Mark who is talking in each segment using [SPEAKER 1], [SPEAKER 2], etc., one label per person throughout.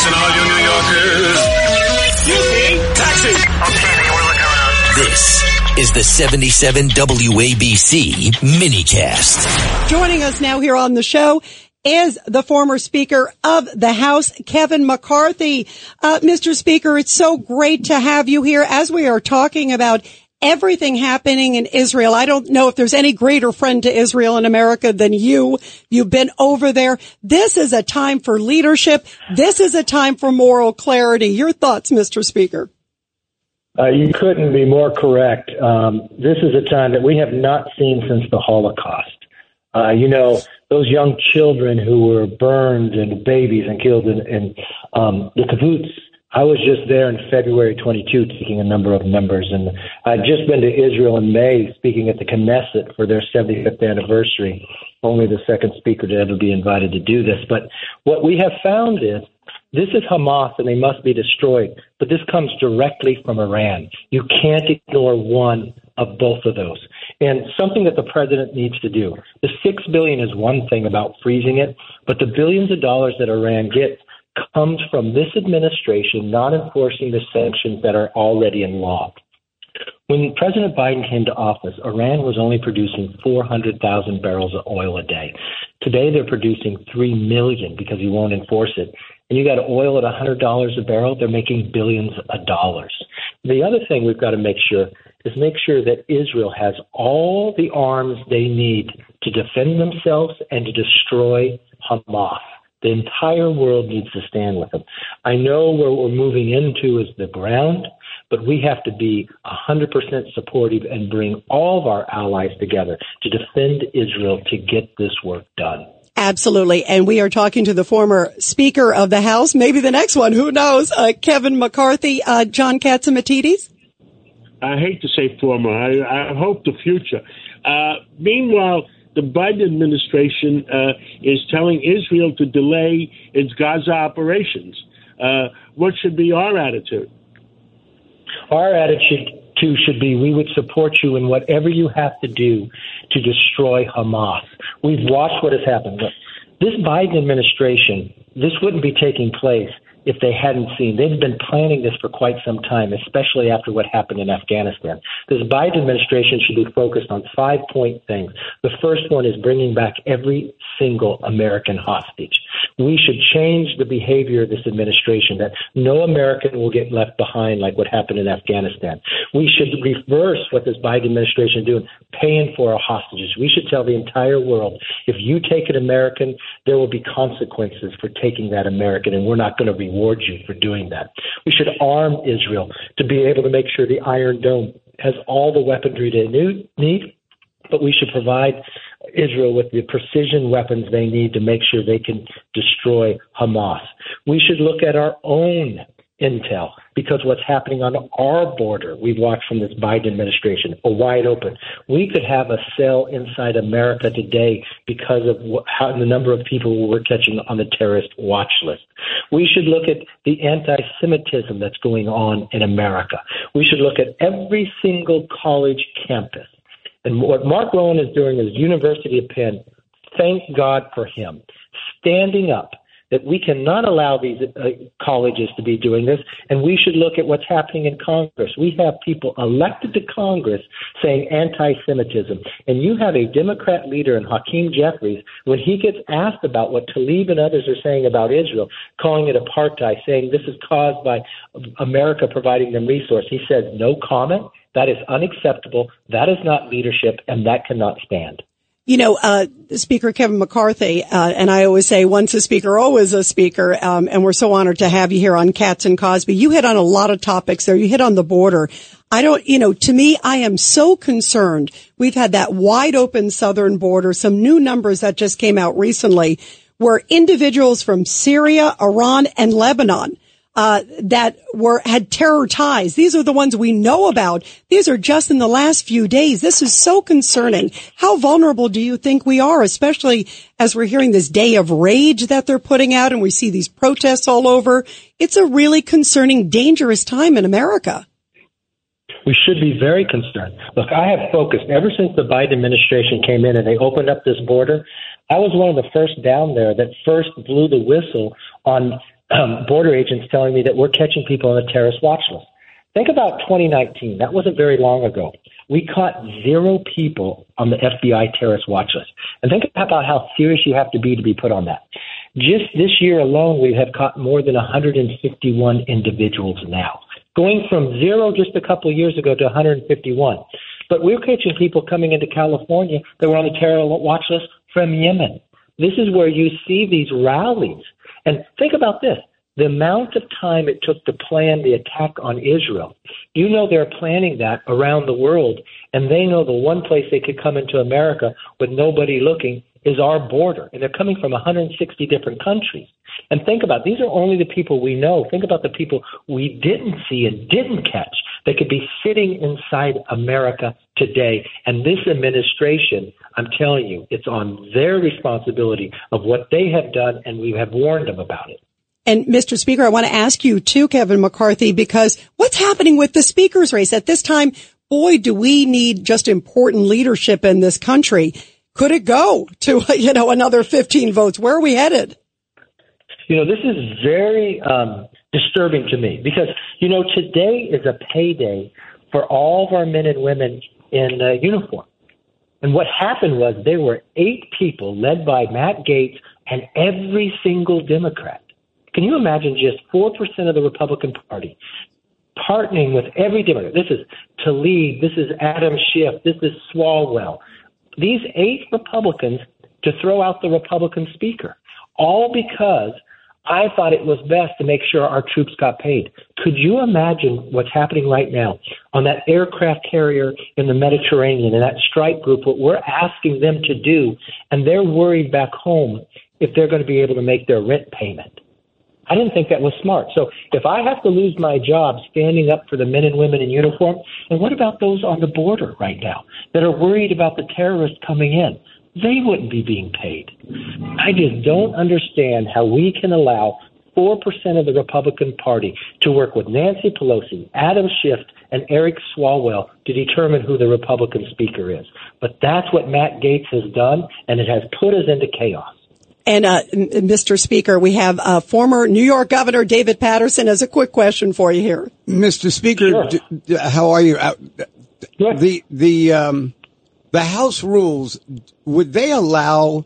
[SPEAKER 1] Listen, all you New Yorkers. Taxi!
[SPEAKER 2] This is the 77 WABC minicast.
[SPEAKER 3] Joining us now here on the show is the former Speaker of the House, Kevin McCarthy. Uh, Mr. Speaker, it's so great to have you here as we are talking about everything happening in Israel. I don't know if there's any greater friend to Israel in America than you. You've been over there. This is a time for leadership. This is a time for moral clarity. Your thoughts, Mr. Speaker?
[SPEAKER 4] Uh, you couldn't be more correct. Um, this is a time that we have not seen since the Holocaust. Uh, you know, those young children who were burned and babies and killed in, in um, the kibbutz I was just there in February 22 taking a number of members, and I'd just been to Israel in May speaking at the Knesset for their 75th anniversary. Only the second speaker to ever be invited to do this. But what we have found is this is Hamas and they must be destroyed, but this comes directly from Iran. You can't ignore one of both of those. And something that the president needs to do. The six billion is one thing about freezing it, but the billions of dollars that Iran gets comes from this administration not enforcing the sanctions that are already in law. When President Biden came to office, Iran was only producing 400,000 barrels of oil a day. Today, they're producing 3 million because he won't enforce it. And you got oil at $100 a barrel, they're making billions of dollars. The other thing we've got to make sure is make sure that Israel has all the arms they need to defend themselves and to destroy Hamas. The entire world needs to stand with them. I know where we're moving into is the ground, but we have to be 100% supportive and bring all of our allies together to defend Israel to get this work done.
[SPEAKER 3] Absolutely. And we are talking to the former Speaker of the House, maybe the next one, who knows, uh, Kevin McCarthy, uh, John Catsimatidis.
[SPEAKER 5] I hate to say former, I, I hope the future. Uh, meanwhile, the Biden administration uh, is telling Israel to delay its Gaza operations. Uh, what should be our attitude?
[SPEAKER 4] Our attitude too should be we would support you in whatever you have to do to destroy Hamas. We've watched what has happened. This Biden administration, this wouldn't be taking place if they hadn't seen. They've been planning this for quite some time, especially after what happened in Afghanistan. This Biden administration should be focused on five point things. The first one is bringing back every single American hostage. We should change the behavior of this administration that no American will get left behind like what happened in Afghanistan. We should reverse what this Biden administration is doing, paying for our hostages. We should tell the entire world if you take an American, there will be consequences for taking that American, and we're not going to reward you for doing that. We should arm Israel to be able to make sure the Iron Dome has all the weaponry they need, but we should provide Israel with the precision weapons they need to make sure they can destroy Hamas. We should look at our own intel because what's happening on our border, we've watched from this Biden administration, a wide open. We could have a cell inside America today because of how the number of people we're catching on the terrorist watch list. We should look at the anti-Semitism that's going on in America. We should look at every single college campus. And what Marc Rowan is doing is University of Penn, thank God for him, standing up that we cannot allow these uh, colleges to be doing this, and we should look at what's happening in Congress. We have people elected to Congress saying anti-Semitism, and you have a Democrat leader in Hakeem Jeffries when he gets asked about what Tlaib and others are saying about Israel, calling it apartheid, saying this is caused by America providing them resource. He says no comment. That is unacceptable. That is not leadership, and that cannot stand.
[SPEAKER 3] You know, uh, Speaker Kevin McCarthy, uh, and I always say once a speaker, always a speaker. Um, and we're so honored to have you here on Cats and Cosby. You hit on a lot of topics there. You hit on the border. I don't, you know, to me, I am so concerned. We've had that wide open southern border, some new numbers that just came out recently where individuals from Syria, Iran, and Lebanon uh, that were had terror ties. These are the ones we know about. These are just in the last few days. This is so concerning. How vulnerable do you think we are, especially as we're hearing this day of rage that they're putting out and we see these protests all over? It's a really concerning, dangerous time in America.
[SPEAKER 4] We should be very concerned. Look, I have focused ever since the Biden administration came in and they opened up this border. I was one of the first down there that first blew the whistle on um, border agents telling me that we're catching people on the terrorist watch list. Think about 2019. That wasn't very long ago. We caught zero people on the FBI terrorist watch list. And think about how serious you have to be to be put on that. Just this year alone, we have caught more than 151 individuals now, going from zero just a couple of years ago to 151. But we're catching people coming into California that were on the terror watch list from Yemen. This is where you see these rallies. And think about this the amount of time it took to plan the attack on Israel. You know they're planning that around the world, and they know the one place they could come into America with nobody looking is our border. And they're coming from 160 different countries. And think about these are only the people we know. Think about the people we didn't see and didn't catch that could be sitting inside America today. And this administration, I'm telling you, it's on their responsibility of what they have done, and we have warned them about it.
[SPEAKER 3] And Mr. Speaker, I want to ask you too, Kevin McCarthy, because what's happening with the speaker's race at this time? Boy, do we need just important leadership in this country. Could it go to, you know, another 15 votes? Where are we headed?
[SPEAKER 4] You know, this is very um, disturbing to me because, you know, today is a payday for all of our men and women in uh, uniform. And what happened was there were eight people led by Matt Gaetz and every single Democrat. Can you imagine just 4% of the Republican Party partnering with every Democrat? This is Tlaib, this is Adam Schiff, this is Swalwell. These eight Republicans to throw out the Republican speaker, all because I thought it was best to make sure our troops got paid. Could you imagine what's happening right now on that aircraft carrier in the Mediterranean and that strike group, what we're asking them to do, and they're worried back home if they're going to be able to make their rent payment. I didn't think that was smart. So if I have to lose my job standing up for the men and women in uniform, and what about those on the border right now that are worried about the terrorists coming in? They wouldn't be being paid. I just don't understand how we can allow 4% of the Republican Party to work with Nancy Pelosi, Adam Schiff, and Eric Swalwell to determine who the Republican Speaker is. But that's what Matt Gaetz has done, and it has put us into chaos.
[SPEAKER 3] And uh, Mr. Speaker, we have uh, former New York Governor David Paterson as a quick question for you here.
[SPEAKER 6] Mr. Speaker, sure. d- how are you? Uh, the the um, the House rules, would they allow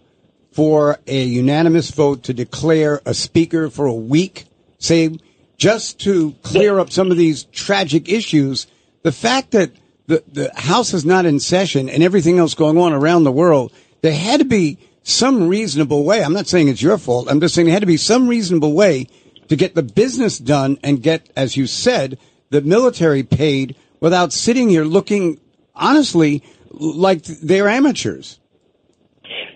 [SPEAKER 6] for a unanimous vote to declare a speaker for a week, say, just to clear up some of these tragic issues? The fact that the, the House is not in session and everything else going on around the world, there had to be some reasonable way. I'm not saying it's your fault. I'm just saying there had to be some reasonable way to get the business done and get, as you said, the military paid without sitting here looking honestly like they're amateurs.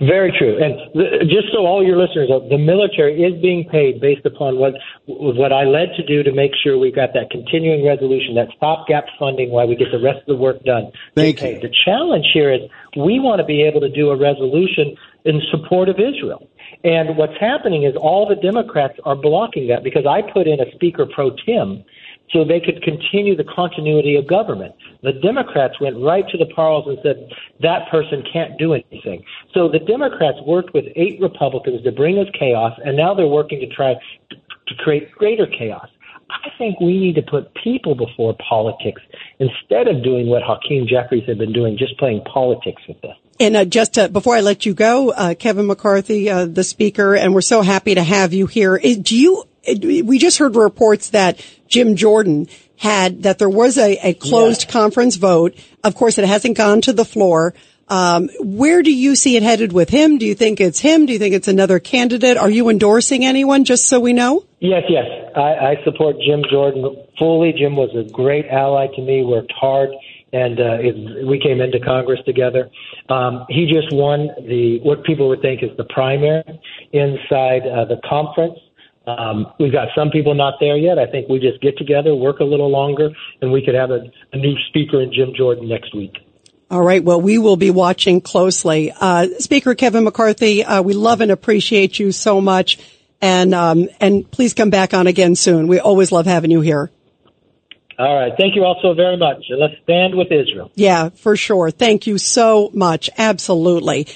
[SPEAKER 4] Very true. And the, just so all your listeners know, the military is being paid based upon what what I led to do to make sure we got that continuing resolution, that stopgap funding while we get the rest of the work done.
[SPEAKER 6] Thank you.
[SPEAKER 4] The challenge here is we want to be able to do a resolution in support of Israel. And what's happening is all the Democrats are blocking that because I put in a speaker pro tem so they could continue the continuity of government. The Democrats went right to the Parles and said that person can't do anything. So the Democrats worked with eight Republicans to bring us chaos, and now they're working to try to create greater chaos. I think we need to put people before politics instead of doing what Hakeem Jeffries had been doing, just playing politics with this.
[SPEAKER 3] And uh, just uh, before I let you go, uh, Kevin McCarthy, uh, the speaker, and we're so happy to have you here. Do you? We just heard reports that Jim Jordan had that there was a, a closed yeah. conference vote. Of course, it hasn't gone to the floor. Um, where do you see it headed with him? Do you think it's him? Do you think it's another candidate? Are you endorsing anyone? Just so we know.
[SPEAKER 4] Yes, yes, I, I support Jim Jordan fully. Jim was a great ally to me. Worked hard, and uh, it, we came into Congress together. Um, he just won the what people would think is the primary inside uh, the conference. Um, we've got some people not there yet. I think we just get together, work a little longer, and we could have a, a new speaker in Jim Jordan next week.
[SPEAKER 3] All right. Well, we will be watching closely. Uh, speaker Kevin McCarthy, uh, we love and appreciate you so much. And, um, and please come back on again soon. We always love having you here.
[SPEAKER 4] All right. Thank you all so very much. Let's stand with Israel.
[SPEAKER 3] Yeah, for sure. Thank you so much. Absolutely.